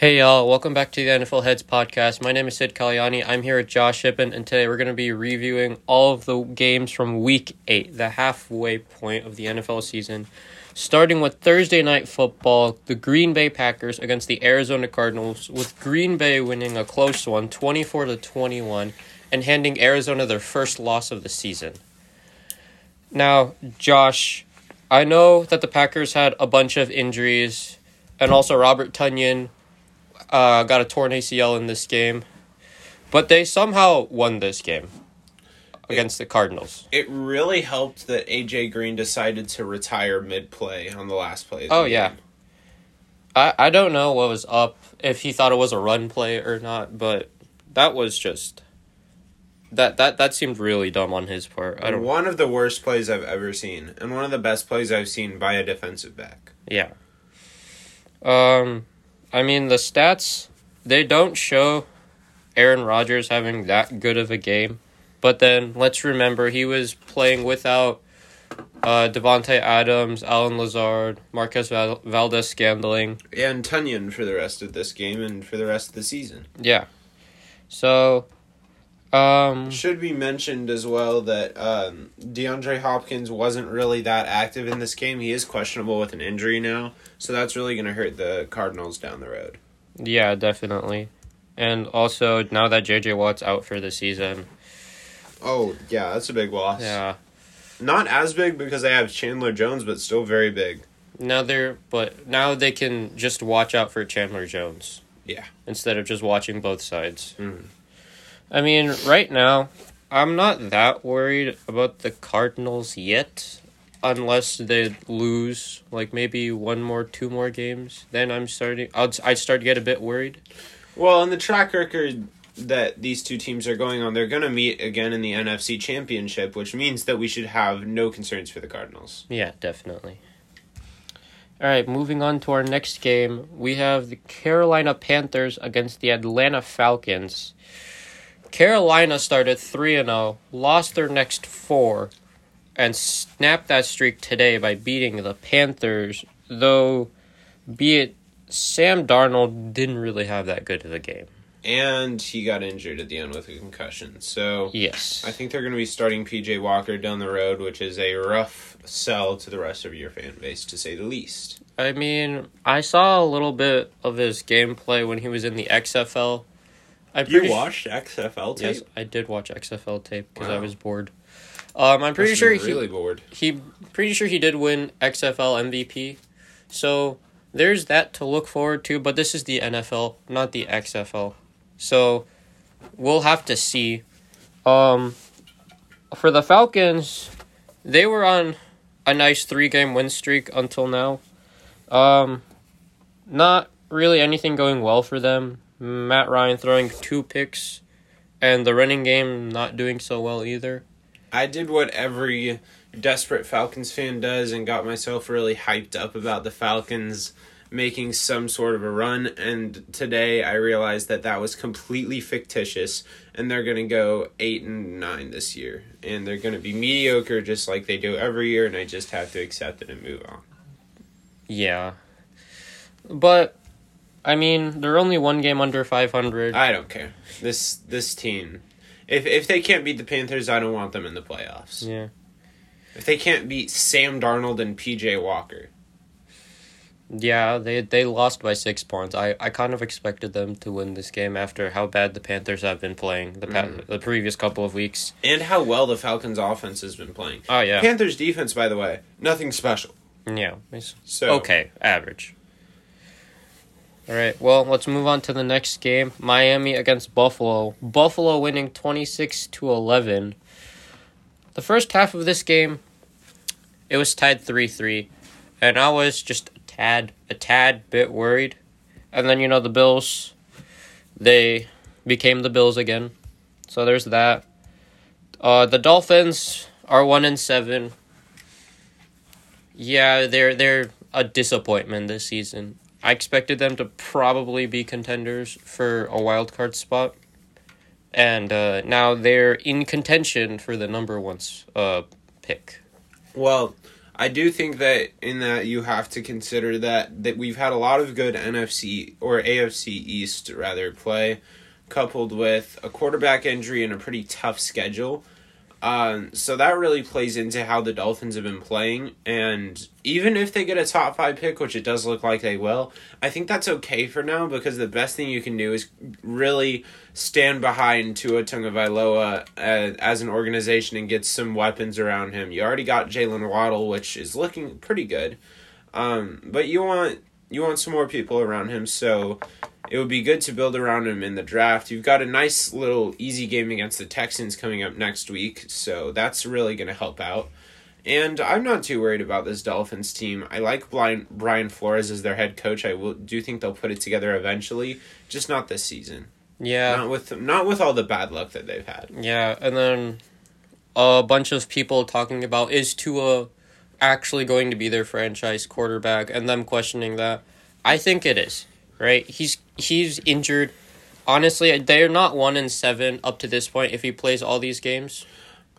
Hey y'all, welcome back to the NFL Heads podcast. My name is Sid Kalyani. I'm here with Josh Shippen, and today we're going to be reviewing all of the games from week 8, the halfway point of the NFL season. Starting with Thursday night football, the Green Bay Packers against the Arizona Cardinals, with Green Bay winning a close one, 24 to 21, and handing Arizona their first loss of the season. Now, Josh, I know that the Packers had a bunch of injuries, and also Robert Tonyan uh, got a torn ACL in this game, but they somehow won this game against the Cardinals. It really helped that AJ Green decided to retire mid play on the last play. of the Oh yeah. game. I I don't know what was up if he thought it was a run play or not, but that was just that that that seemed really dumb on his part. I don't One of the worst plays I've ever seen, and one of the best plays I've seen by a defensive back. Yeah. Um, I mean the stats they don't show Aaron Rodgers having that good of a game, but then let's remember he was playing without uh Davante Adams, Allen Lazard, Marquez Val- Valdes-Scantling. And Tonyan for the rest of this game and for the rest of the season. Yeah. So, um, Should be mentioned as well that um, DeAndre Hopkins wasn't really that active in this game. He is questionable with an injury now, so that's really going to hurt the Cardinals down the road. yeah, definitely. And also now that JJ Watt's out for the season, Oh, yeah, that's a big loss. yeah. Not as big because they have Chandler Jones, but still very big. Now they're but now they can just watch out for Chandler Jones. Yeah. Instead of just watching both sides. Mhm. I mean, right now, I'm not that worried about the Cardinals yet. Unless they lose, like maybe one more, two more games, then I'm starting. I'll I start to get a bit worried. Well, in the track record that these two teams are going on, they're going to meet again in the NFC Championship, which means that we should have no concerns for the Cardinals. Yeah, definitely. All right, moving on to our next game. We have the Carolina Panthers against the Atlanta Falcons. Carolina started 3 and 0, lost their next 4 and snapped that streak today by beating the Panthers, though be it Sam Darnold didn't really have that good of a game. And he got injured at the end with a concussion. So Yes. I think they're going to be starting PJ Walker down the road, which is a rough sell to the rest of your fan base, to say the least. I mean, I saw a little bit of his gameplay when he was in the XFL. I'm pretty su- XFL Yes, I did watch XFL tape because I was bored. Um, I'm pretty sure he really bored. he pretty sure he did win XFL MVP. So there's that to look forward to. But this is the NFL, not the XFL. So we'll have to see. Um, for the Falcons, they were on a nice three game win streak until now. Um, not really anything going well for them. Matt Ryan throwing two picks, and the running game not doing so well either. I did what every desperate Falcons fan does and got myself really hyped up about the Falcons making some sort of a run. And today I realized that that was completely fictitious, and they're going to go 8 and 9 this year. And they're going to be mediocre just like they do every year, and I just have to accept it and move on. Yeah. But I mean, they're only one game under 500. I don't care. This this team. If if they can't beat the Panthers, I don't want them in the playoffs. yeah. If they can't beat Sam Darnold and PJ Walker. Yeah, they they lost by 6 points. I I kind of expected them to win this game after how bad the Panthers have been playing the pa- Mhm. the previous couple of weeks. And how well the Falcons offense has been playing. Oh yeah. Panthers defense, by the way, nothing special. yeah. So Okay, average. All right, well, let's move on to the next game. Miami against Buffalo. Buffalo winning 26 to 11. The first half of this game, it was tied 3-3, and I was just a tad a tad bit worried. And then you know the Bills they became the Bills again. So there's that. Uh the Dolphins are 1 and 7. Yeah, they're they're a disappointment this season. I expected them to probably be contenders for a wild card spot, and uh, now they're in contention for the number one uh, pick. well, I do think that in that you have to consider that that we've had a lot of good NFC or AFC East rather play, coupled with a quarterback injury and a pretty tough schedule. Um, so that really plays into how the Dolphins have been playing. And even if they get a top five pick, which it does look like they will, I think that's okay for now because the best thing you can do is really stand behind Tua Tagovailoa uh, as an organization and get some weapons around him. You already got Jaylen Waddle, which is looking pretty good, um, but you want you want some more people around him. So it would be good to build around him in the draft. You've got a nice little easy game against the Texans coming up next week, so that's really going to help out. And I'm not too worried about this Dolphins team. I like Brian, Brian Flores as their head coach. I will, do think they'll put it together eventually, just not this season. Yeah. Not with not with all the bad luck that they've had. Yeah, and then a bunch of people talking about is Tua actually going to be their franchise quarterback and them questioning that. I think it is. Right? He's he's injured. Honestly, they're not 1 in 7 up to this point if he plays all these games.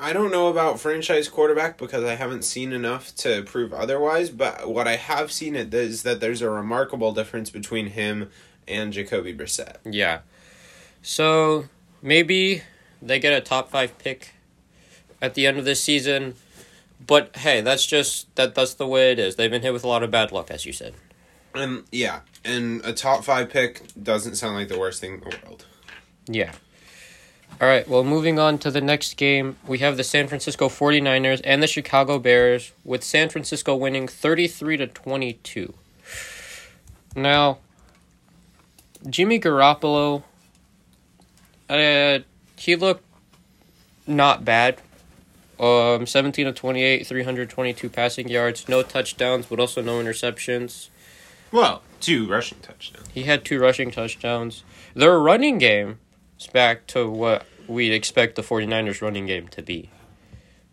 I don't know about franchise quarterback because I haven't seen enough to prove otherwise, but what I have seen it is that there's a remarkable difference between him and Jacoby Brissett. Yeah. So maybe they get a top five pick at the end of this season. But hey, that's just that that's the way it is. They've been hit with a lot of bad luck, as you said. And yeah, and a top five pick doesn't sound like the worst thing in the world. Yeah. All right, well, moving on to the next game, we have the San Francisco 49ers and the Chicago Bears, with San Francisco winning 33 to 22. Now, Jimmy Garoppolo, uh, he looked not bad. Um, 17 of 28, 322 passing yards, no touchdowns, but also no interceptions. Well, two rushing touchdowns. He had two rushing touchdowns. Their running game is back to what we'd expect the 49ers running game to be.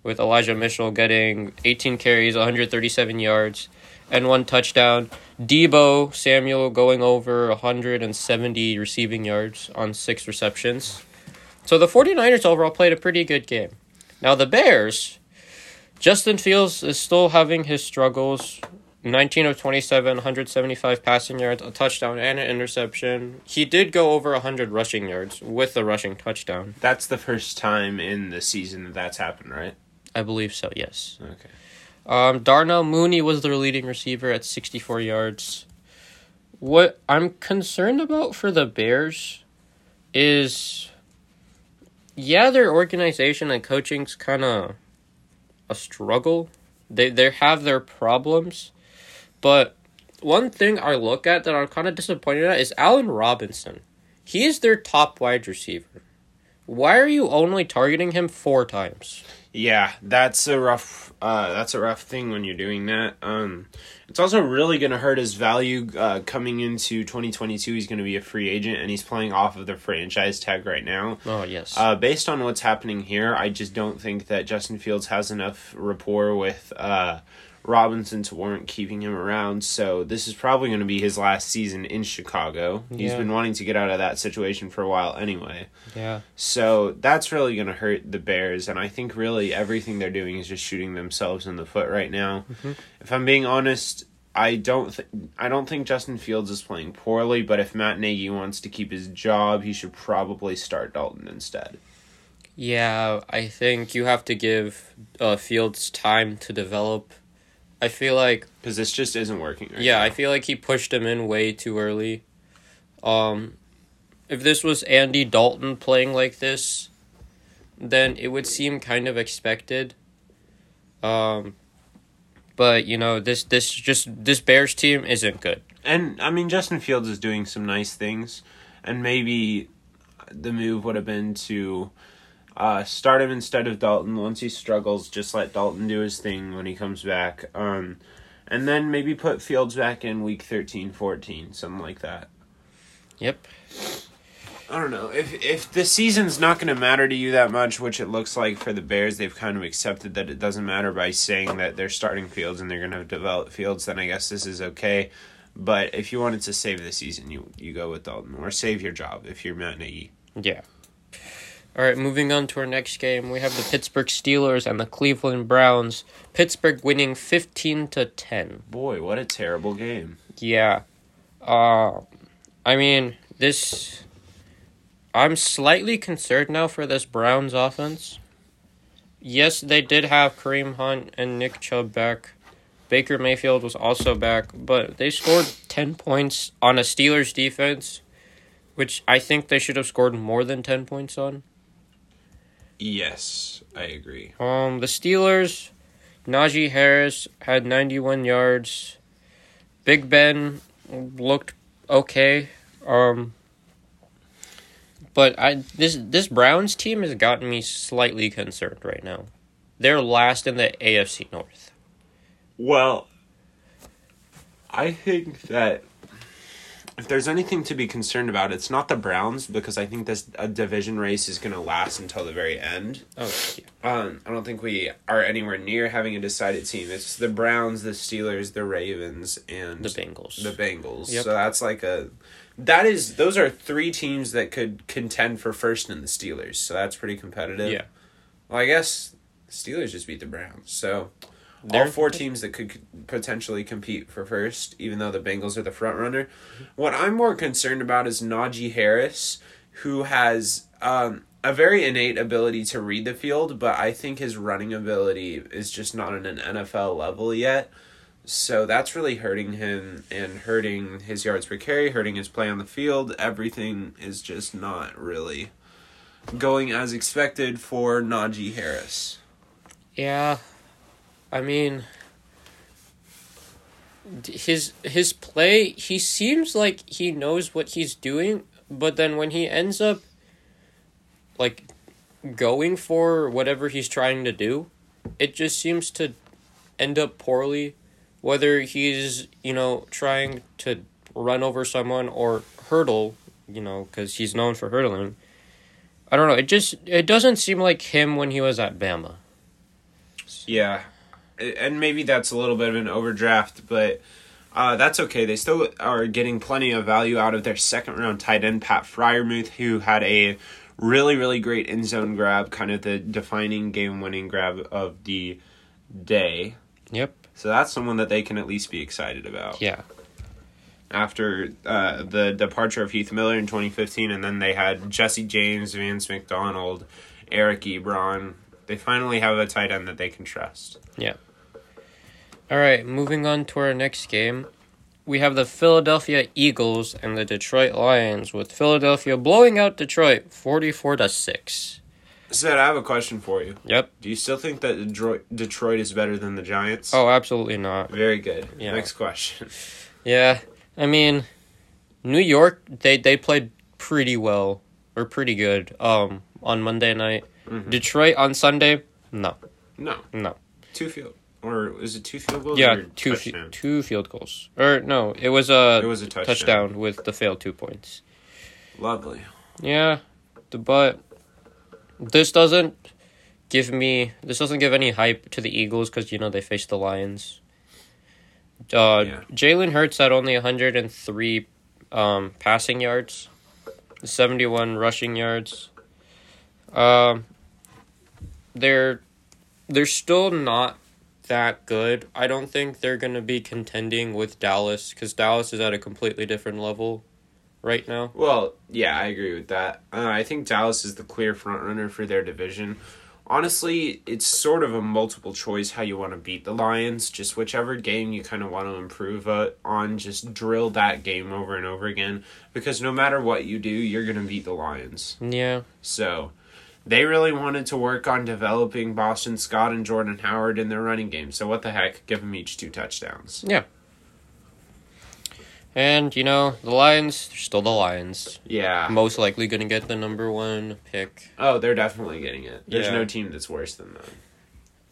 With Elijah Mitchell getting 18 carries, 137 yards, and one touchdown. Deebo Samuel going over 170 receiving yards on six receptions. So the 49ers overall played a pretty good game. Now the Bears, Justin Fields is still having his struggles. 19 of 27, 175 passing yards, a touchdown, and an interception. He did go over 100 rushing yards with a rushing touchdown. That's the first time in the season that that's happened, right? I believe so, yes. Okay. Um, Darnell Mooney was their leading receiver at 64 yards. What I'm concerned about for the Bears is, yeah, their organization and coaching's kind of a struggle. They they have their problems, but one thing I look at that I'm kind of disappointed at is Allen Robinson. He is their top wide receiver. Why are you only targeting him four times? Yeah, that's a rough. Uh, that's a rough thing when you're doing that. Um, it's also really going to hurt his value uh, coming into 2022. He's going to be a free agent, and he's playing off of the franchise tag right now. Oh yes. Uh, based on what's happening here, I just don't think that Justin Fields has enough rapport with uh, Robinson to warrant keeping him around. So this is probably going to be his last season in Chicago. He's been wanting to get out of that situation for a while anyway. yeah. So that's really going to hurt the Bears, and I think really everything they're doing is just shooting themselves in the foot right now. If I'm being honest, I don't th- I don't think Justin Fields is playing poorly, but if Matt Nagy wants to keep his job, he should probably start Dalton instead. Yeah, I think you have to give uh, Fields time to develop. I feel like Because this just isn't working. Right yeah, now. I feel like he pushed him in way too early. Um, if this was Andy Dalton playing like this, then it would seem kind of expected. Um, but you know this this just this Bears team isn't good. And I mean, Justin Fields is doing some nice things, and maybe the move would have been to uh, start him instead of Dalton. Once he struggles, just let Dalton do his thing when he comes back. Um, and then maybe put Fields back in week 13, 14, something like that. Yep. I don't know. If if the season's not going to matter to you that much, which it looks like for the Bears, they've kind of accepted that it doesn't matter by saying that they're starting Fields and they're going to develop Fields, then I guess this is okay. But if you wanted to save the season, you you go with Dalton or save your job if you're Matt Nagy. Yeah. All right, moving on to our next game, we have the Pittsburgh Steelers and the Cleveland Browns. Pittsburgh winning 15 to 10. Boy, what a terrible game. Yeah. Uh I mean, this I'm slightly concerned now for this Browns offense. Yes, they did have Kareem Hunt and Nick Chubb back. Baker Mayfield was also back, but they scored 10 points on a Steelers defense, which I think they should have scored more than 10 points on. Yes, I agree. Um, the Steelers, Najee Harris had 91 yards. Big Ben looked okay. Um, but I this this Browns team has gotten me slightly concerned right now. They're last in the AFC North. Well, I think that if there's anything to be concerned about, it's not the Browns because I think this a division race is going to last until the very end. Oh, yeah. Um, I don't think we are anywhere near having a decided team. It's the Browns, the Steelers, the Ravens, and the Bengals. The Bengals. Yep. So that's like a that is those are three teams that could contend for first in the Steelers. So that's pretty competitive. Yeah. Well, I guess Steelers just beat the Browns. So They're- all four teams that could potentially compete for first, even though the Bengals are the front runner. What I'm more concerned about is Najee Harris, who has um, a very innate ability to read the field, but I think his running ability is just not at an NFL level yet. So that's really hurting him and hurting his yards per carry, hurting his play on the field. Everything is just not really going as expected for Najee Harris. Yeah, I mean, his his play. He seems like he knows what he's doing, but then when he ends up like going for whatever he's trying to do, it just seems to end up poorly. Whether he's you know trying to run over someone or hurdle, you know, because he's known for hurdling. I don't know. It just it doesn't seem like him when he was at Bama. Yeah, and maybe that's a little bit of an overdraft, but uh, that's okay. They still are getting plenty of value out of their second round tight end Pat Freiermuth, who had a really really great end zone grab, kind of the defining game winning grab of the day. Yep. So that's someone that they can at least be excited about. Yeah. After uh, the departure of Heath Miller in 2015, and then they had Jesse James, Vance McDonald, Eric Ebron. They finally have a tight end that they can trust. All right, moving on to our next game. We have the Philadelphia Eagles and the Detroit Lions with Philadelphia blowing out Detroit 44 to 6. Sid, I have a question for you. Yep. Do you still think that Detroit, Detroit is better than the Giants? Oh, absolutely not. Very good. Yeah. Next question. Yeah. I mean, New York they they played pretty well or pretty good um on Monday night. Mhm. Detroit on Sunday? No. No, No. two field or is it two field goals? Yeah, two touchdown? two field goals. Or no, it was a It was a touchdown. touchdown with the failed two points. Lovely. Yeah, the but this doesn't give me this doesn't give any hype to the Eagles because you know they face the Lions. Uh, Yeah. Jalen Hurts had only 103 um, passing yards, 71 rushing yards. Um, they're they're still not that good. I don't think they're gonna be contending with Dallas because Dallas is at a completely different level right now. Well, yeah, I agree with that. Uh, I think Dallas is the clear front runner for their division. Honestly, it's sort of a multiple choice how you want to beat the Lions. Just whichever game you kind of want to improve uh, on, just drill that game over and over again. Because no matter what you do, you're going to beat the Lions. Yeah. So they really wanted to work on developing Boston Scott and Jordan Howard in their running game. So what the heck? Give them each two touchdowns. Yeah. And, you know, the Lions, they're still the Lions. Yeah. Most likely going to get the number one pick. Oh, they're definitely getting it. There's Yeah. no team that's worse than them.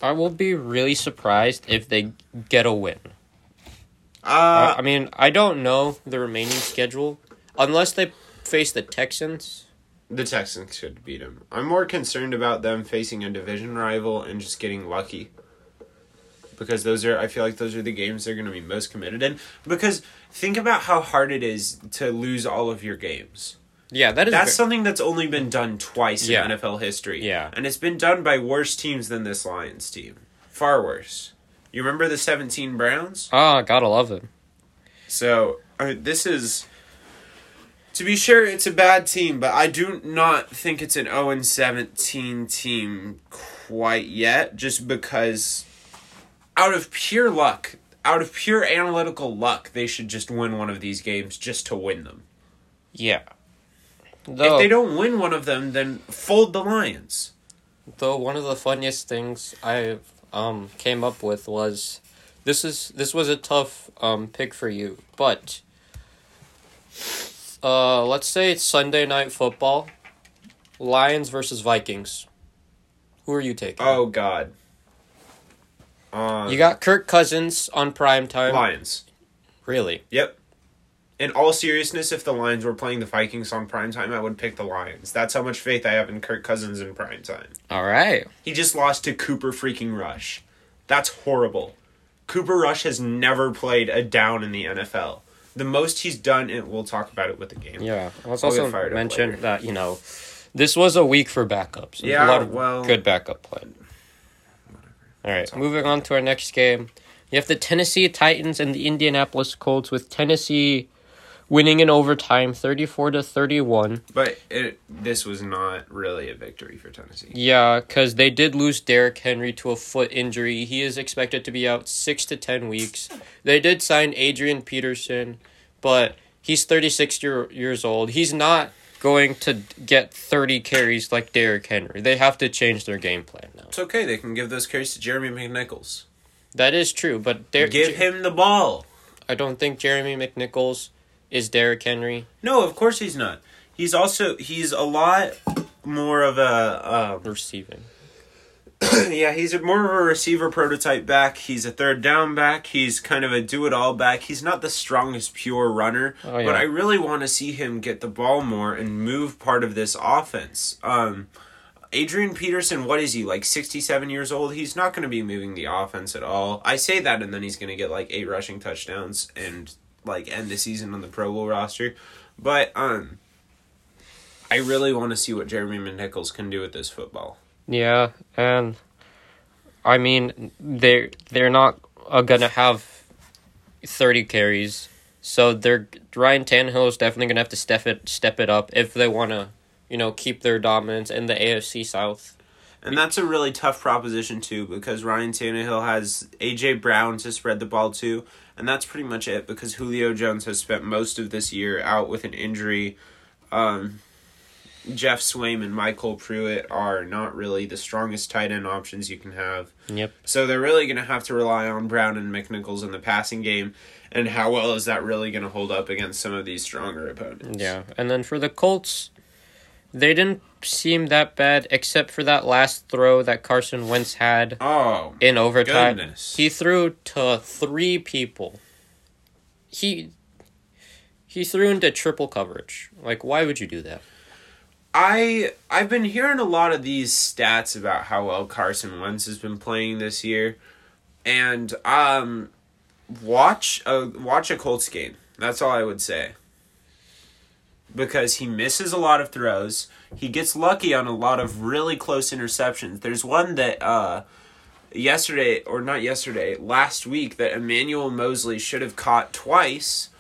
I will be really surprised if they get a win. Uh, I mean, I don't know the remaining schedule. Unless they face the Texans. The Texans should beat them. I'm more concerned about them facing a division rival and just getting lucky. Because those are, I feel like those are the games they're going to be most committed in. Because think about how hard it is to lose all of your games. Yeah, that is That's ver- something that's only been done twice Yeah. in NFL history. Yeah. And it's been done by worse teams than this Lions team. Far worse. You remember the 17 Browns? Ah, gotta love it. So, uh, this is. To be sure, it's a bad team, but I do not think it's an 0 17 team quite yet, just because out of pure luck, out of pure analytical luck, they should just win one of these games just to win them. Yeah. If they don't win one of them, then fold the Lions. though one of the funniest things I um came up with was this is this was a tough um pick for you, but uh let's say it's Sunday night football, Lions versus Vikings. Who are you taking? Oh God. Uh, you got Kirk Cousins on prime time. Lions. Really? Yep. In all seriousness, if the Lions were playing the Vikings on primetime, I would pick the Lions. That's how much faith I have in Kirk Cousins in primetime. All right. He just lost to Cooper freaking Rush. That's horrible. Cooper Rush has never played a down in the NFL. The most he's done, and we'll talk about it with the game. Yeah. Let's also mention that you know this was a week for backups. Yeah, a lot of well- good backup play. All right, moving on to our next game. You have the Tennessee Titans and the Indianapolis Colts with Tennessee winning in overtime 34 to 31. But it, this was not really a victory for Tennessee. Yeah, cuz they did lose Derrick Henry to a foot injury. He is expected to be out 6 to 10 weeks. They did sign Adrian Peterson, but he's 36 year, years old. He's not going to get 30 carries like Derrick Henry. They have to change their game plan now. It's okay. They can give those carries to Jeremy McNichols. That is true, but Der- Give him the ball. I don't think Jeremy McNichols is Derrick Henry No, of course he's not. He's also he's a lot more of a um, receiving. yeah, he's a more of a receiver prototype back. He's a third down back. He's kind of a do it all back. He's not the strongest pure runner, Oh, yeah. but I really want to see him get the ball more and move part of this offense. Um Adrian Peterson, what is he, like 67 years old? He's not going to be moving the offense at all. I say that and then he's going to get like eight rushing touchdowns and like end the season on the Pro Bowl roster. But um I really want to see what Jeremy McNichols can do with this football. Yeah, and I mean they they're not uh, gonna have thirty carries, so they're Ryan Tannehill is definitely gonna have to step it step it up if they want to, you know, keep their dominance in the AFC South. And that's a really tough proposition too because Ryan Tannehill has AJ Brown to spread the ball to, and that's pretty much it because Julio Jones has spent most of this year out with an injury. Um, Geoff Swaim and MyCole Pruitt are not really the strongest tight end options you can have. Yep. So they're really going to have to rely on Brown and McNichols in the passing game. And how well is that really going to hold up against some of these stronger opponents? Yeah, and then for the Colts, they didn't seem that bad except for that last throw that Carson Wentz had Oh, in overtime. Goodness. He threw to three people. He he threw into triple coverage. Like, why would you do that? I I've been hearing a lot of these stats about how well Carson Wentz has been playing this year, and um, watch a watch a Colts game. That's all I would say. Because he misses a lot of throws, he gets lucky on a lot of really close interceptions. There's one that uh, yesterday or not yesterday, last week that Emmanuel Moseley should have caught twice,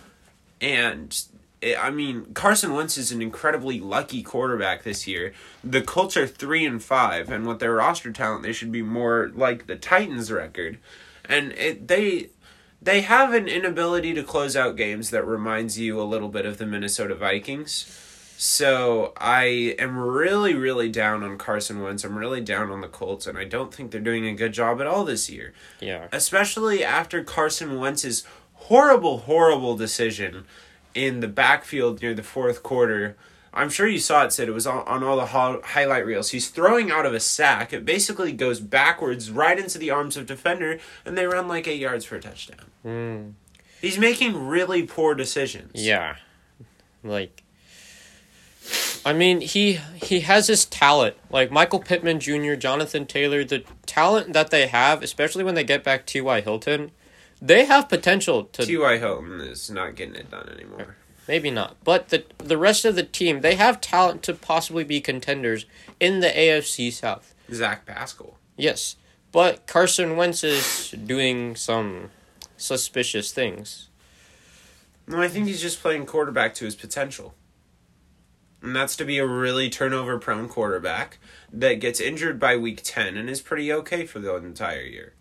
and it, I mean, Carson Wentz is an incredibly lucky quarterback this year. The Colts are three and five, and with their roster talent, they should be more like the Titans' record. And it, they they have an inability to close out games that reminds you a little bit of the Minnesota Vikings. So I am really, really down on Carson Wentz. I'm really down on the Colts, and I don't think they're doing a good job at all this year Yeah. especially after Carson Wentz's horrible, horrible decision in the backfield near the fourth quarter. I'm sure you saw it, Sid. It was on, on all the ho- highlight reels. He's throwing out of a sack. It basically goes backwards right into the arms of defender, and they run like eight yards for a touchdown. Mm, He's making really poor decisions. yeah. Like I mean, he he has his talent. Like Michael Pittman Jr., Jonathan Taylor, the talent that they have, especially when they get back T.Y. Hilton, they have potential to T.Y. Hilton is not getting it done anymore. maybe not. But the the rest of the team, they have talent to possibly be contenders in the AFC South. Zach Pascal. Yes, but Carson Wentz is doing some suspicious things. No, I think he's just playing quarterback to his potential. And that's to be a really turnover prone quarterback that gets injured by week 10 and is pretty okay for the entire year.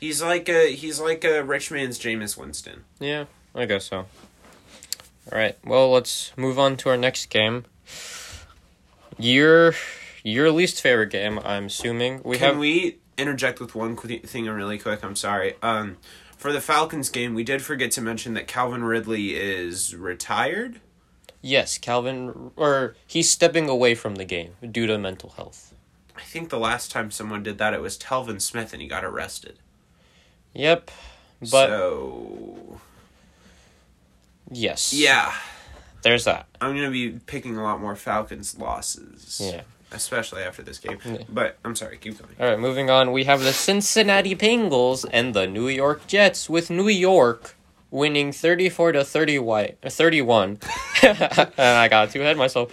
He's like a he's like a rich man's Jameis Winston. Yeah, I guess so. All right. Well, let's move on to our next game. Your your least favorite game, I'm assuming. We Can have we interject with one qu- thing really quick? I'm sorry. Um for the Falcons game, we did forget to mention that Calvin Ridley is retired. Yes, Calvin or he's stepping away from the game due to mental health. I think the last time someone did that it was Telvin Smith and he got arrested. Yep. But so yes. yeah, There's that. I'm gonna be picking a lot more Falcons losses. Yeah. especially after this game. But I'm sorry, keep going. All right, moving on. We have the Cincinnati Bengals and the New York Jets with New York winning 34 to 30 white, uh, 31. and I got too ahead of myself.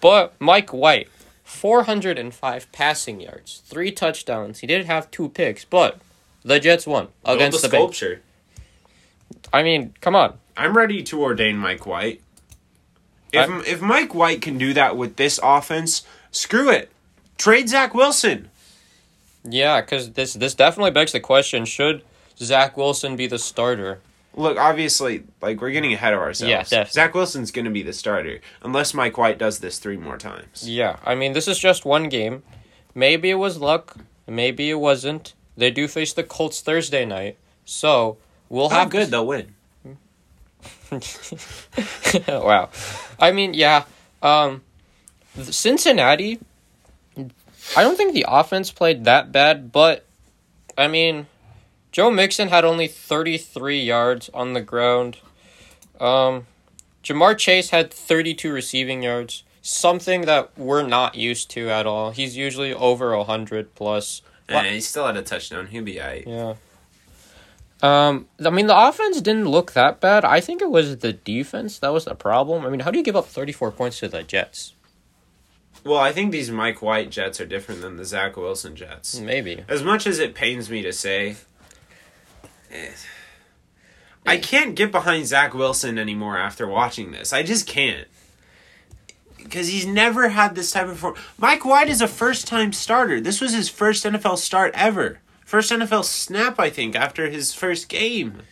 But Mike White, 405 passing yards, 3 touchdowns. He did have 2 picks, but the Jets won against Build the a Bengals. sculpture. I mean, come on. I'm ready to ordain Mike White. If I- if Mike White can do that with this offense, screw it. Trade Zach Wilson. Yeah, cuz this this definitely begs the question, should Zach Wilson be the starter? Look, obviously, like we're getting ahead of ourselves. Yeah, definitely. Zach Wilson's going to be the starter unless Mike White does this three more times. Yeah, I mean, this is just one game. Maybe it was luck. Maybe it wasn't. They do face the Colts Thursday night, so we'll How have good they'll win. wow, I mean, yeah. Um, Cincinnati. I don't think the offense played that bad, but I mean, Joe Mixon had only thirty three yards on the ground. Um, Ja'Marr Chase had thirty two receiving yards, something that we're not used to at all. He's usually over hundred plus. And he still had a touchdown. He'll be alright. Yeah. Um, I mean, the offense didn't look that bad. I think it was the defense that was the problem. I mean, how do you give up 34 points to the Jets? Well, I think these Mike White Jets are different than the Zach Wilson Jets. Maybe. As much as it pains me to say, I can't get behind Zach Wilson anymore after watching this. I just can't. Because he's never had this type of form. Mike White is a first time starter. This was his first NFL start ever. First NFL snap, I think, after his first game.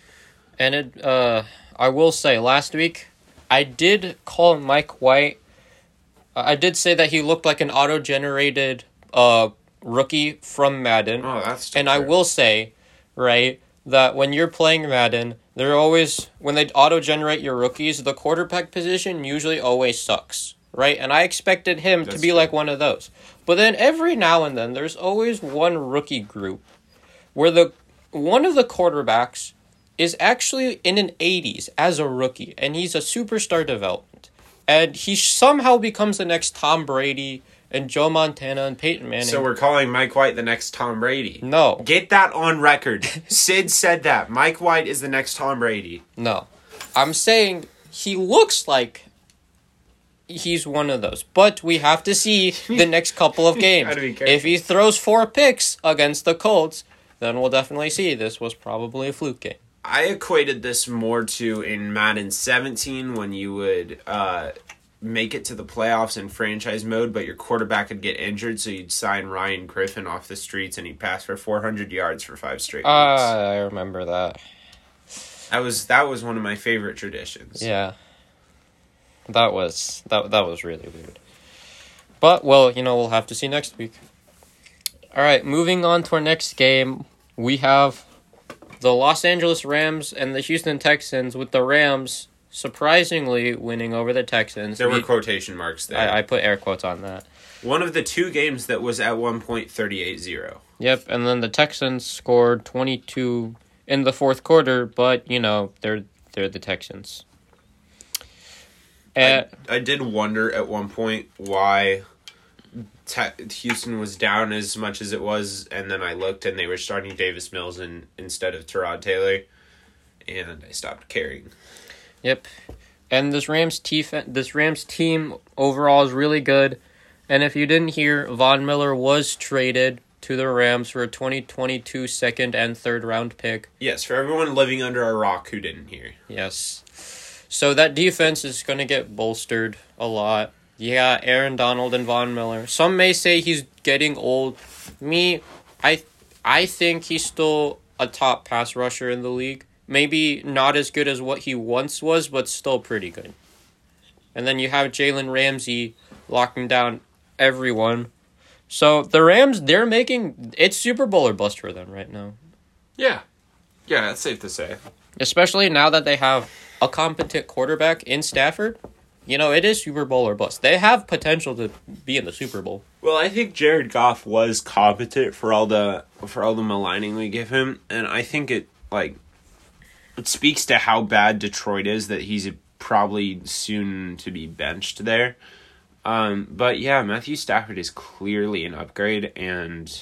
And it, uh, I will say, last week, I did call Mike White. I did say that he looked like an auto generated uh, rookie from Madden. Oh, that's And I will say, right, that when you're playing Madden, they're always when they auto generate your rookies, the quarterback position usually always sucks, right? And I expected him to be true. like one of those. But then every now and then there's always one rookie group where the one of the quarterbacks is actually in an 80s as a rookie and he's a superstar development. And he somehow becomes the next Tom Brady and Joe Montana and Peyton Manning. So we're calling Mike White the next Tom Brady. no. Get that on record. Sid said that. Mike White is the next Tom Brady. No. I'm saying he looks like he's one of those. But we have to see the next couple of games. Gotta be careful. If he throws four picks against the Colts, then we'll definitely see this was probably a fluke game. I equated this more to in Madden 17 when you would uh, make it to the playoffs in franchise mode, but your quarterback would get injured, so you'd sign Ryan Griffin off the streets and he'd pass for 400 yards for five straight Uh, weeks. I remember that. that was that was one of my favorite traditions. Yeah. That was that that was really weird. But well, you know, we'll have to see next week. All right, moving on to our next game, we have the Los Angeles Rams and the Houston Texans with the Rams surprisingly winning over the Texans. There were quotation marks there. I, I put air quotes on that. one of the two games that was at one point 38-0. Yep, and then the Texans scored 22 in the fourth quarter, but you know, they're they're the Texans. Uh, I, I did wonder at one point why Te- Houston was down as much as it was, and then I looked and they were starting Davis Mills in, instead of Tyrod Taylor, and I stopped caring. Yep. And this Rams team, this Rams team overall is really good. And if you didn't hear, Von Miller was traded to the Rams for a 2022 second and third round pick. Yes, for everyone living under a rock who didn't hear. Yes. So that defense is going to get bolstered a lot. Yeah, Aaron Donald and Von Miller. Some may say he's getting old. Me, I I think he's still a top pass rusher in the league. Maybe not as good as what he once was, but still pretty good. And then you have Jalen Ramsey locking down everyone. So the Rams, they're making it's Super Bowl or bust for them right now. Yeah. Yeah, it's safe to say. Especially now that they have a competent quarterback in Stafford. You know, it is Super Bowl or bust. They have potential to be in the Super Bowl. Well, I think Jared Goff was competent for all the for all the maligning we give him, and I think it like it speaks to how bad Detroit is that he's probably soon to be benched there. Um, but yeah, Matthew Stafford is clearly an upgrade, and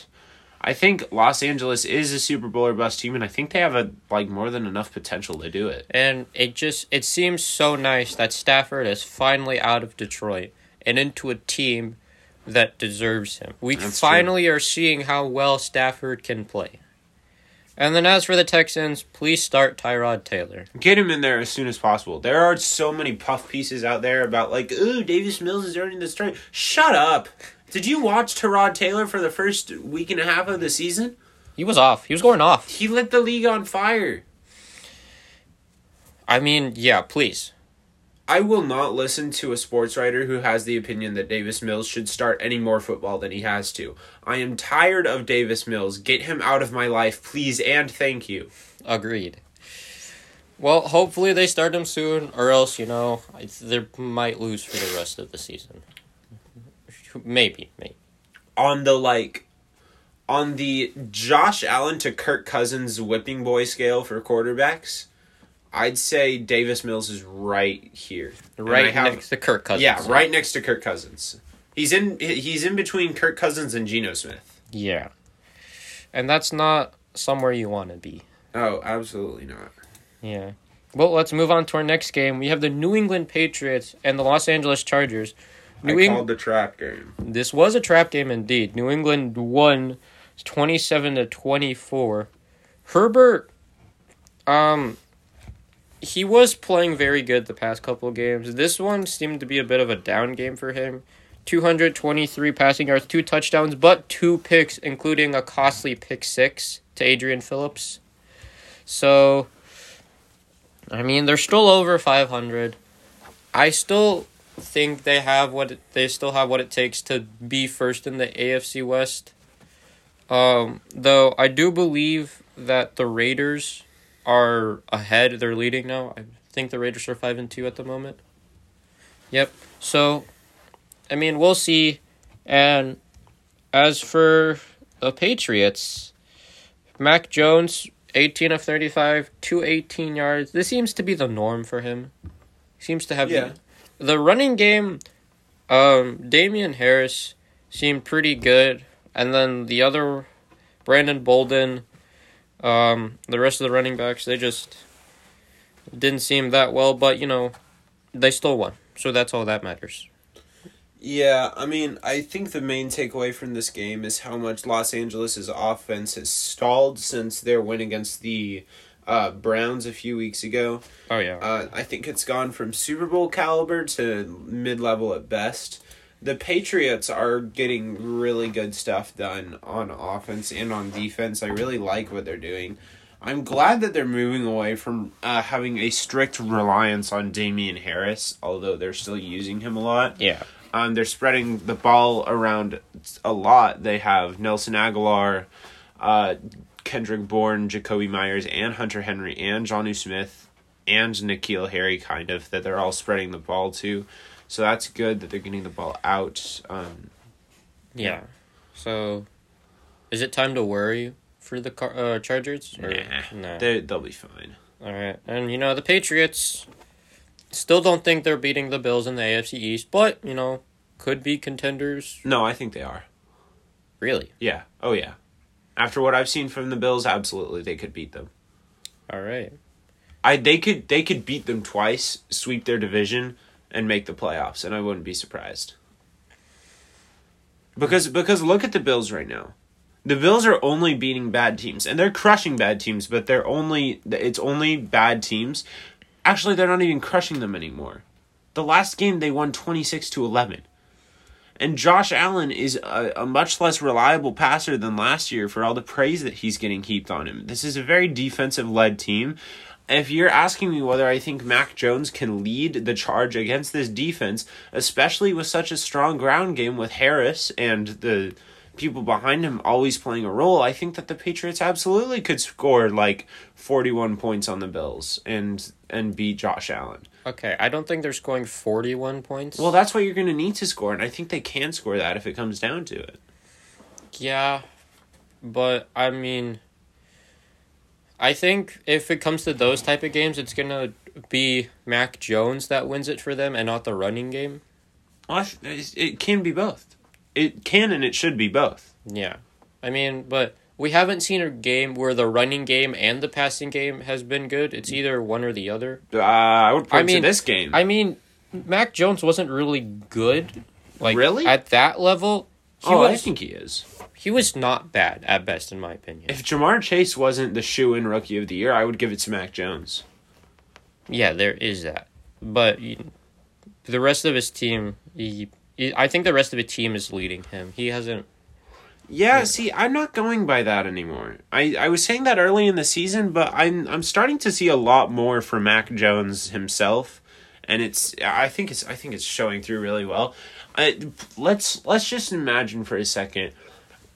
I think Los Angeles is a Super Bowl or bust team, and I think they have a like more than enough potential to do it. And it just it seems so nice that Stafford is finally out of Detroit and into a team that deserves him. We That's finally are seeing how well Stafford can play. And then as for the Texans, please start Tyrod Taylor. Get him in there as soon as possible. There are so many puff pieces out there about like, ooh, Davis Mills is earning this trade. Shut up. Did you watch Tyrod Taylor for the first week and a half of the season? He was off. He was going off. He lit the league on fire. I mean, yeah, please. I will not listen to a sports writer who has the opinion that Davis Mills should start any more football than he has to. I am tired of Davis Mills. Get him out of my life, please, and thank you. Agreed. Well, hopefully they start him soon, or else, you know, they might lose for the rest of the season. Maybe, maybe. On the like on the Josh Allen to Kirk Cousins whipping boy scale for quarterbacks, I'd say Davis Mills is right here. I Right have- next to Kirk Cousins. Yeah, right next to Kirk Cousins. He's in he's in between Kirk Cousins and Geno Smith. Yeah. And that's not somewhere you want to be. Oh, absolutely not. Yeah. Well, let's move on to our next game. We have the New England Patriots and the Los Angeles Chargers. New I Eng- called the trap game. This was a trap game indeed. New England won 27 to 24. Herbert um he was playing very good the past couple games. This one seemed to be a bit of a down game for him. 223 passing yards, two touchdowns, but two picks including a costly pick 6 to Adrian Phillips. So I mean, they're still over 500. I still think they have what it, they still have what it takes to be first in the AFC West. Um, though I do believe that the Raiders are ahead. They're leading now. I think the Raiders are five and two at the moment. Yep. So, I mean, we'll see. And as for the Patriots, Mac Jones, eighteen of thirty-five, two eighteen yards. This seems to be the norm for him. Seems to have Yeah. the running game. Um, Damien Harris seemed pretty good, and then the other, Brandon Bolden, um, the rest of the running backs, they just didn't seem that well. But you know, they still won, so that's all that matters. Yeah, I mean, I think the main takeaway from this game is how much Los Angeles' offense has stalled since their win against the uh, Browns a few weeks ago. Oh yeah, Uh, I think it's gone from Super Bowl caliber to mid level at best. The Patriots are getting really good stuff done on offense and on defense. I really like what they're doing. I'm glad that they're moving away from uh, having a strict reliance on Damien Harris, although they're still using him a lot. yeah, Um, they're spreading the ball around a lot. They have Nelson Agholor, uh, Kendrick Bourne, Jakobi Meyers, and Hunter Henry, and Jonnu Smith, and N'Keal Harry, kind of, that they're all spreading the ball to. So that's good that they're getting the ball out. Um, yeah. So, is it time to worry for the car- uh, Chargers? Or, nah, nah. they, they'll be fine. All right, and you know the Patriots still don't think they're beating the Bills in the AFC East, but you know could be contenders. No, I think they are. Really? Yeah. Oh, yeah. After what I've seen from the Bills, absolutely, they could beat them. All right. I they could they could beat them twice, sweep their division, and make the playoffs, and I wouldn't be surprised. Because because look at the Bills right now. The Bills are only beating bad teams, and they're crushing bad teams, but they're only it's only bad teams. Actually, they're not even crushing them anymore. The last game they won twenty six to eleven. And Josh Allen is a, a, much less reliable passer than last year for all the praise that he's getting heaped on him. This is a very defensive led team. If you're asking me whether I think Mac Jones can lead the charge against this defense, especially with such a strong ground game with Harris and the people behind him always playing a role, I think that the Patriots absolutely could score like 41 points on the Bills and and beat Josh Allen. Okay, I don't think they're scoring 41 points. Well, that's what you're going to need to score, and I think they can score that if it comes down to it. Yeah, but I mean, I think if it comes to those type of games, it's going to be Mac Jones that wins it for them and not the running game. Well, it can be both. It can and it should be both. Yeah. I mean, but we haven't seen a game where the running game and the passing game has been good. It's either one or the other. Uh, I would point I mean, to this game. I mean, Mac Jones wasn't really good. Like really at that level. oh, was, I think he is. He was not bad at best, in my opinion. If Ja'Marr Chase wasn't the shoe in rookie of the year, I would give it to Mac Jones. Yeah, there is that, but the rest of his team, he, he, I think the rest of the team is leading him. He hasn't yeah, see, I'm not going by that anymore. I, I was saying that early in the season, but I'm I'm starting to see a lot more from Mac Jones himself, and it's I think it's I think it's showing through really well. I, let's let's just imagine for a second.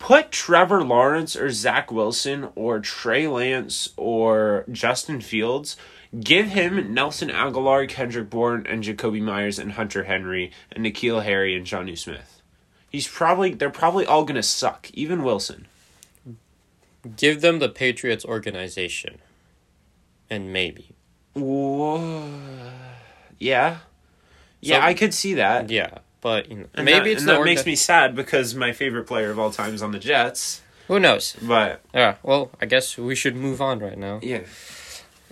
Put Trevor Lawrence or Zach Wilson or Trey Lance or Justin Fields. Give him Nelson Agholor, Kendrick Bourne, and Jakobi Meyers and Hunter Henry and N'Keal Harry and Jonnu Smith He's probably they're probably all gonna suck, even Wilson. Give them the Patriots organization. And maybe. Whoa. Yeah. Yeah, so, I could see that. Yeah, but you know, and maybe that, it's that makes me sad because my favorite player of all time is on the Jets. Who knows? But yeah, well, I guess we should move on right now. Yeah.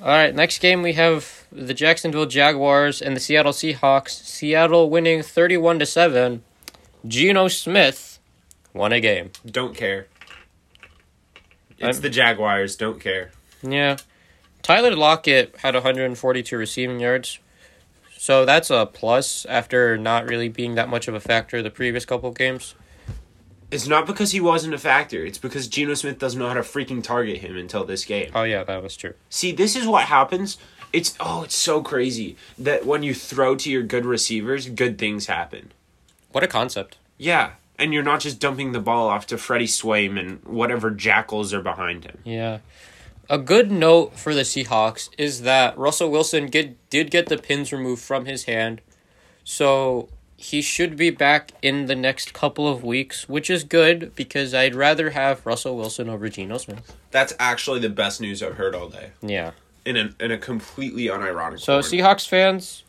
All right, next game we have the Jacksonville Jaguars and the Seattle Seahawks. Seattle winning 31 to 7. Geno Smith won a game. Don't care. It's I'm, the Jaguars. Don't care. Yeah. Tyler Lockett had 142 receiving yards. So that's a plus after not really being that much of a factor the previous couple of games. It's not because he wasn't a factor. It's because Geno Smith doesn't know how to freaking target him until this game. Oh yeah, that was true. See, this is what happens. It's oh, it's so crazy that when you throw to your good receivers, good things happen. What a concept. Yeah. And you're not just dumping the ball off to Freddie Swain and whatever jackals are behind him. Yeah. A good note for the Seahawks is that Russell Wilson get, did get the pins removed from his hand. So he should be back in the next couple of weeks, which is good because I'd rather have Russell Wilson over Geno Smith. That's actually the best news I've heard all day. Yeah. In a, in a completely unironic So, form. Seahawks fans,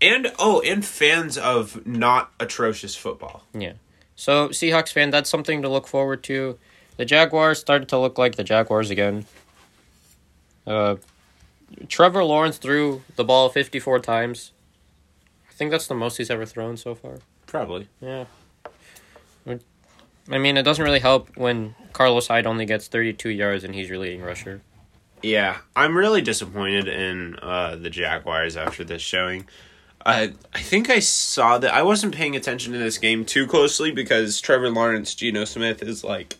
and oh, and fans of not atrocious football. Yeah. So Seahawks fan, that's something to look forward to. The Jaguars started to look like the Jaguars again. Uh, Trevor Lawrence threw the ball fifty four times. I think that's the most he's ever thrown so far. Probably. Yeah. I mean, it doesn't really help when Carlos Hyde only gets 32 yards and he's your leading rusher. Yeah, I'm really disappointed in uh, the Jaguars after this showing. I I think I saw that I wasn't paying attention to this game too closely because Trevor Lawrence, Geno Smith is like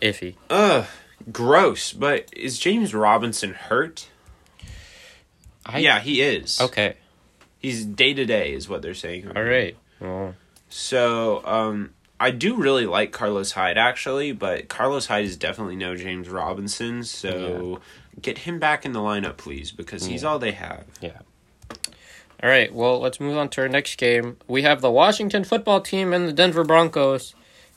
iffy. Ugh, gross. But is James Robinson hurt? I, yeah, he is. Okay. He's day to day, is what they're saying. All right. So, um, I do really like Carlos Hyde actually, but Carlos Hyde is definitely no James Robinson. So, yeah. get him back in the lineup, please, because he's yeah. all they have. Yeah. All right, well, let's move on to our next game. We have the Washington football team and the Denver Broncos.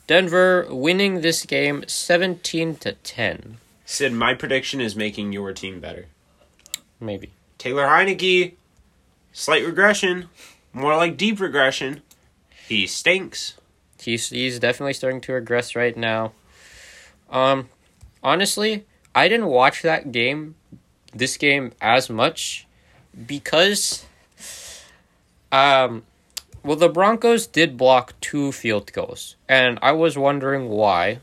Denver winning this game 17 to 10. Sid, my prediction is making your team better. Maybe. Taylor Heinicke, slight regression, more like deep regression. He stinks. He's he's definitely starting to regress right now. Um honestly, I didn't watch that game this game as much because um well the Broncos did block two field goals and I was wondering why.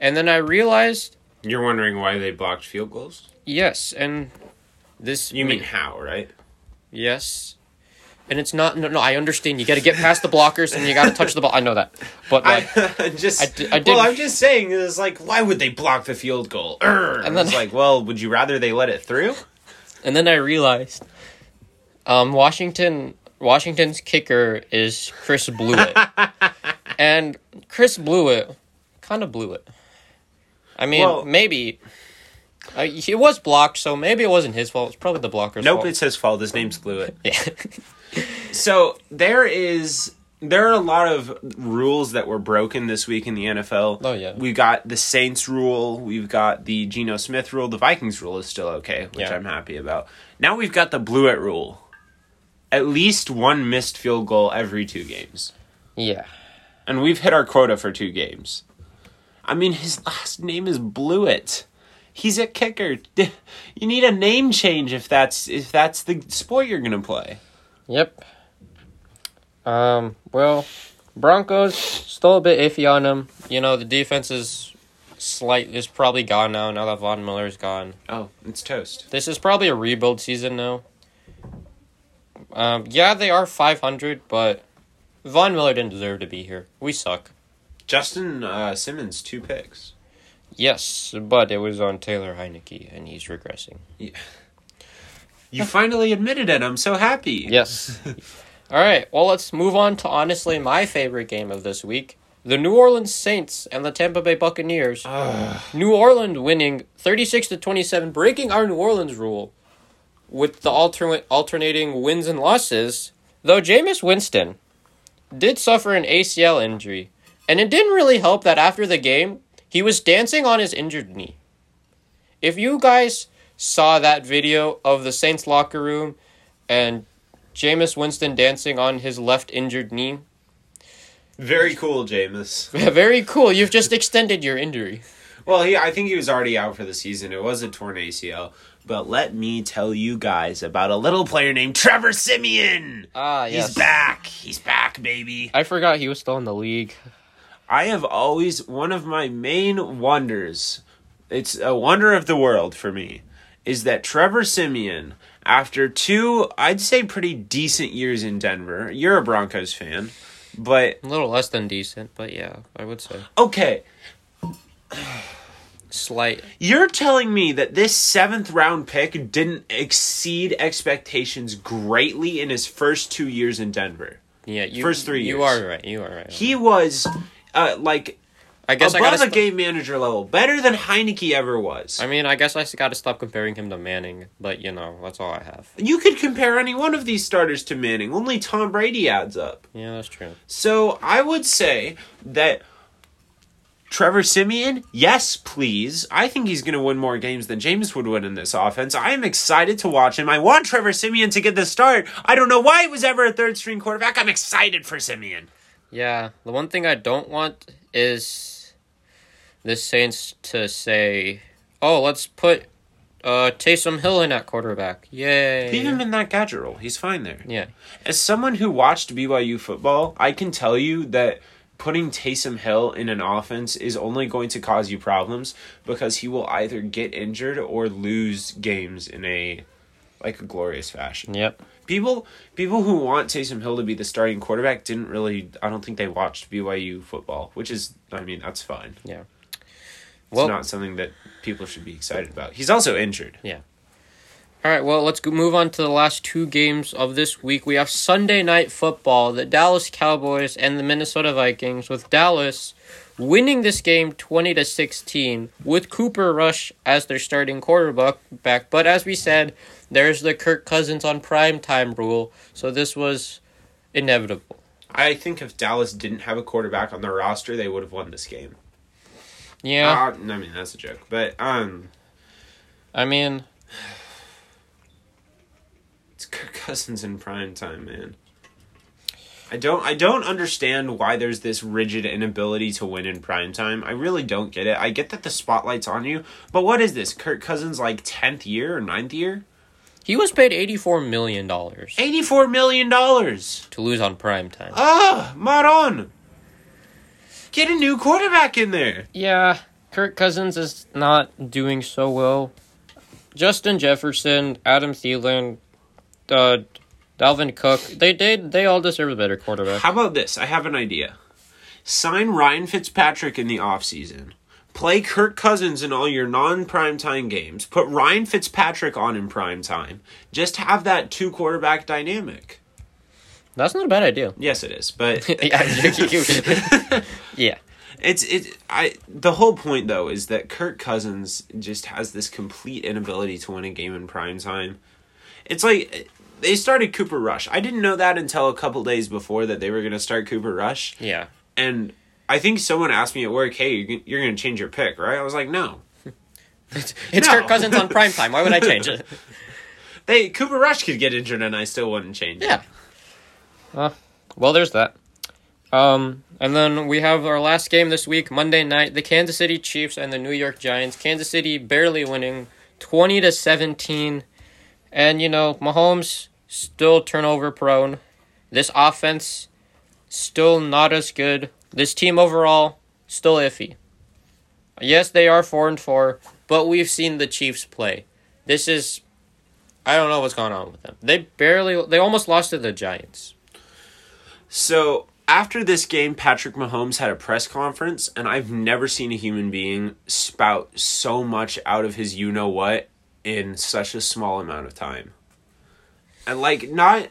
And then I realized You're wondering why they blocked field goals? yes, and this You mean how, right? yes. And it's not no no I understand you got to get past the blockers and you got to touch the ball. I know that. But like I just I di- I well, did- I'm just saying it's like why would they block the field goal? Urgh. And then it's like, well, would you rather they let it through? And then I realized, um, Washington Washington's kicker is Chris Blewitt, and Chris Blewitt kind of blew it. I mean, Well- maybe uh, he was blocked, so maybe it wasn't his fault. It's probably the blocker's Nope, fault. it's his fault. His name's Glewit. yeah. So there is there are a lot of rules that were broken this week in the NFL. Oh, yeah. We got the Saints rule, we've got the Geno Smith rule, the Vikings rule is still okay, which Yeah. I'm happy about. Now we've got the Blewitt rule. At least one missed field goal every two games. yeah. And we've hit our quota for two games. I mean his last name is Blewitt. He's a kicker. You need a name change if that's if that's the sport you're gonna play. Yep. Um. Well, Broncos still a bit iffy on them. You know, the defense is slight is probably gone now. Now that Von Miller's gone. Oh, it's toast. This is probably a rebuild season now. Um, yeah, they are 500, but Von Miller didn't deserve to be here. We suck. Justin uh, Simmons, two picks. Yes, but it was on Taylor Heinicke, and he's regressing. You finally admitted it. I'm so happy. Yes. All right, well, let's move on to honestly my favorite game of this week the New Orleans Saints and the Tampa Bay Buccaneers. New Orleans winning 36 to 27, breaking our New Orleans rule with the alternate alternating wins and losses. Though Jameis Winston did suffer an ACL injury, and it didn't really help that after the game, he was dancing on his injured knee. If you guys saw that video of the Saints locker room and Jameis Winston dancing on his left injured knee, Very cool, Jameis. very cool. You've just extended your injury. Well, he, I think he was already out for the season. It was a torn ACL. But let me tell you guys about a little player named Trevor Siemian. Ah, yes. He's back. He's back, baby. I forgot he was still in the league. I have always one of my main wonders. It's a wonder of the world for me. Is that Trevor Siemian, after two, I'd say pretty decent years in Denver. You're a Broncos fan, but A little less than decent, but yeah, I would say okay, slight. you're telling me that this seventh round pick didn't exceed expectations greatly in his first two years in Denver. Yeah, you, First three You years. are right. You are right. He was uh, like I guess I above gotta. a game manager level, better than Heinicke ever was. I mean, I guess I got to stop comparing him to Manning, but you know, that's all I have. You could compare any one of these starters to Manning. Only Tom Brady adds up. Yeah, that's true. So I would say that Trevor Siemian, yes, please. I think he's going to win more games than James would win in this offense. I am excited to watch him. I want Trevor Siemian to get the start. I don't know why he was ever a third string quarterback. I'm excited for Siemian. Yeah, the one thing I don't want is the Saints to say, "Oh, let's put uh Taysom Hill in at quarterback." Yay! Leave him in that gadget role. He's fine there. Yeah, As someone who watched BYU football, I can tell you that putting Taysom Hill in an offense is only going to cause you problems because he will either get injured or lose games in a like a glorious fashion. yep. People people who want Taysom Hill to be the starting quarterback didn't really I don't think they watched BYU football, which is I mean, that's fine. Yeah. It's not something that people should be excited about. He's also injured. All right, well, let's move on to the last two games of this week. We have Sunday night football, the Dallas Cowboys and the Minnesota Vikings, with Dallas winning this game 20 to 16 with Cooper Rush as their starting quarterback back. But as we said, there's the Kirk Cousins on prime time rule, so this was inevitable. I think if Dallas didn't have a quarterback on their roster, they would have won this game. Yeah, Uh, I mean, that's a joke. But um I mean, It's Kirk Cousins in prime time, man. I don't I don't understand why there's this rigid inability to win in prime time. I really don't get it. I get that the spotlight's on you, but what is this? Kirk Cousins like 10th year or 9th year? He was paid eighty-four million dollars 84 million dollars. to lose on prime time. Ah, Maron. Get a new quarterback in there. Yeah, Kirk Cousins is not doing so well. Justin Jefferson, Adam Thielen, uh, Dalvin Cook, they did they all deserve a better quarterback. How about this? I have an idea. Sign Ryan Fitzpatrick in the offseason. Play Kirk Cousins in all your non primetime games. Put Ryan Fitzpatrick on in prime time. Just have that two quarterback dynamic. That's not a bad idea. Yes, it is, but yeah, yeah. It's it. I the whole point though is that Kirk Cousins just has this complete inability to win a game in prime time. It's like they started Cooper Rush. I didn't know that until a couple days before that they were going to start Cooper Rush, Yeah. and I think someone asked me at work, "Hey, you're, you're going to change your pick, right?" I was like, "No." It's, it's No. Kirk Cousins on prime time. Why would I change it? They Cooper Rush could get injured, and I still wouldn't change it. Yeah. Uh, well, there's that. Um, and then we have our last game this week, Monday night, the Kansas City Chiefs and the New York Giants. Kansas City barely winning, twenty to seventeen, and you know Mahomes still turnover prone. This offense still not as good. This team overall still iffy. Yes, they are four and four, but we've seen the Chiefs play. This is I don't know what's going on with them. They barely they almost lost to the Giants. So after this game, Patrick Mahomes had a press conference, and I've never seen a human being spout so much out of his you know what in such a small amount of time. And like not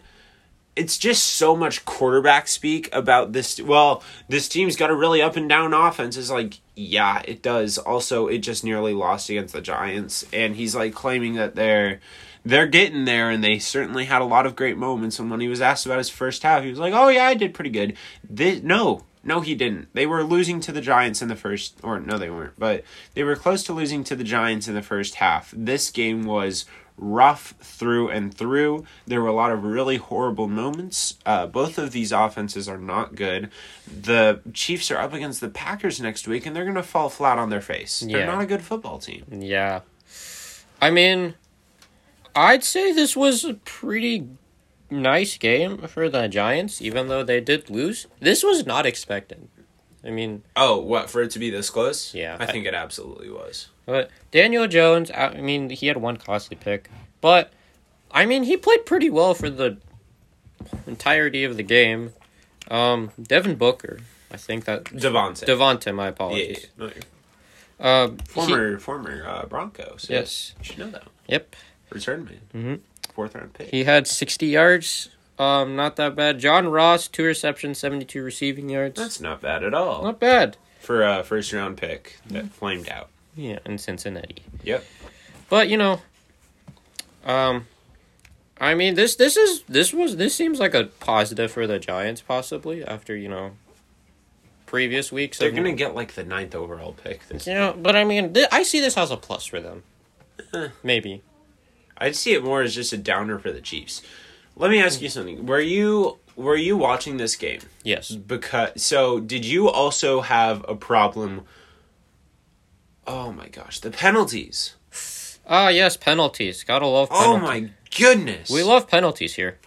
it's just so much quarterback speak about this well, this team's got a really up and down offense. Is like, yeah, it does. Also, it just nearly lost against the Giants, and he's like claiming that they're they're getting there and they certainly had a lot of great moments and when he was asked about his first half he was like oh yeah i did pretty good this, no no he didn't. They were losing to the giants in the first or no they weren't but they were close to losing to the giants in the first half. This game was rough through and through. There were a lot of really horrible moments. Uh, both of these offenses are not good. The chiefs are up against the packers next week and they're going to fall flat on their face. They're not a good football team. Yeah. I mean, I'd say this was a pretty nice game for the Giants, even though they did lose. This was not expected. I mean, Oh, what for it to be this close? Yeah. I think it absolutely was. but Daniel Jones, I I mean, he had one costly pick, but I mean, he played pretty well for the entirety of the game. Um, Devin Booker, I think that Devontae. Devonta, my apologies. yeah, no, you're- Uh, he- former former uh, Bronco. So Yes. you should know that. yep. Return man. Mhm. Fourth round pick. He had 60 yards. Um, not that bad. John Ross, two receptions, 72 receiving yards. That's not bad at all not bad. for a first round pick that flamed out. Yeah, in Cincinnati. Yep. But you know, um, I mean this this is this was this seems like a positive for the Giants possibly after you know previous weeks. They're of- gonna get like the ninth overall pick this. you know, but I mean th- I see this as a plus for them. Maybe. I'd see it more as just a downer for the Chiefs. Let me ask you something. Were you were you watching this game? Yes. Because so did you also have a problem? Oh my gosh, the penalties. Ah, yes, penalties. Gotta love Oh penalties. my goodness. We love penalties here.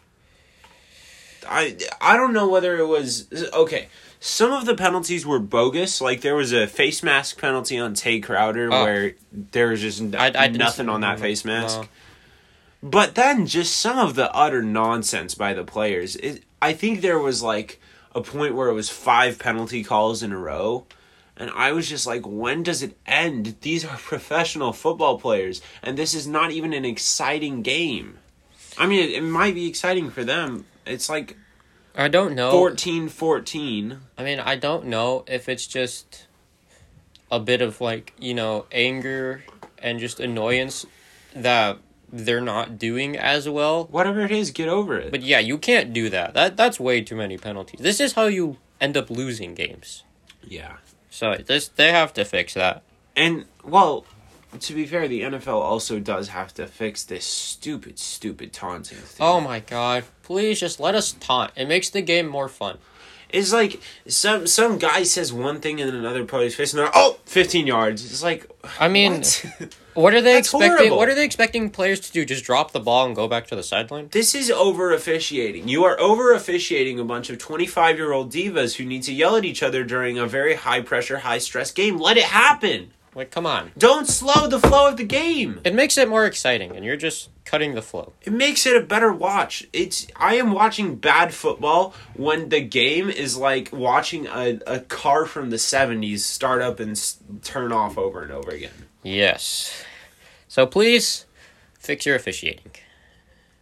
I I don't know whether it was okay. Some of the penalties were bogus. Like there was a face mask penalty on Tae Crowder Oh. where there was just n- I- I nothing on that face mask. No. But then just some of the utter nonsense by the players. It, I think there was like a point where it was five penalty calls in a row. And I was just like, when does it end? These are professional football players, and this is not even an exciting game. I mean, it, it might be exciting for them. It's like I don't know. 14 14. I mean, I don't know if it's just a bit of like, you know, anger and just annoyance that they're not doing as well. Whatever it is, get over it. But yeah, you can't do that. That that's way too many penalties. This is how you end up losing games. yeah. So this they have to fix that. And, well, to be fair, the NFL also does have to fix this stupid, stupid taunting thing. Oh my god. Please just let us taunt. It makes the game more fun. It's like some some guy says one thing and then another player's face and they're oh 15 yards. It's like I mean, what? What are they That's expecting? horrible. What are they expecting players to do? Just drop the ball and go back to the sideline? this is over officiating. You are over officiating a bunch of 25 year old divas who need to yell at each other during a very high pressure, high stress game. Let it happen. Like, come on. Don't slow the flow of the game. It makes it more exciting, and you're just cutting the flow. It makes it a better watch. It's I am watching bad football when the game is like watching a, a car from the 70s start up and s- turn off over and over again. Yes. So please fix your officiating.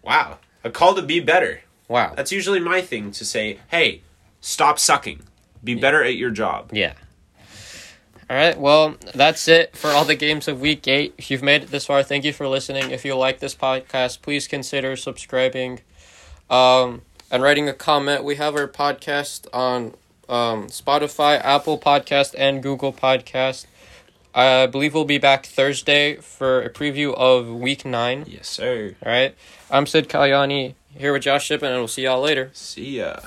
Wow. A call to be better. Wow. That's usually my thing to say, hey, stop sucking. Be better at your job. Yeah. All right. Well, that's it for all the games of week eight. If you've made it this far, thank you for listening. If you like this podcast, please consider subscribing, um, and writing a comment. We have our podcast on um, Spotify, Apple Podcast, and Google Podcast. I believe we'll be back Thursday for a preview of week nine. Yes, sir. All right. I'm Sid Kalyani here with Josh Shippen, and we'll see y'all later. See ya.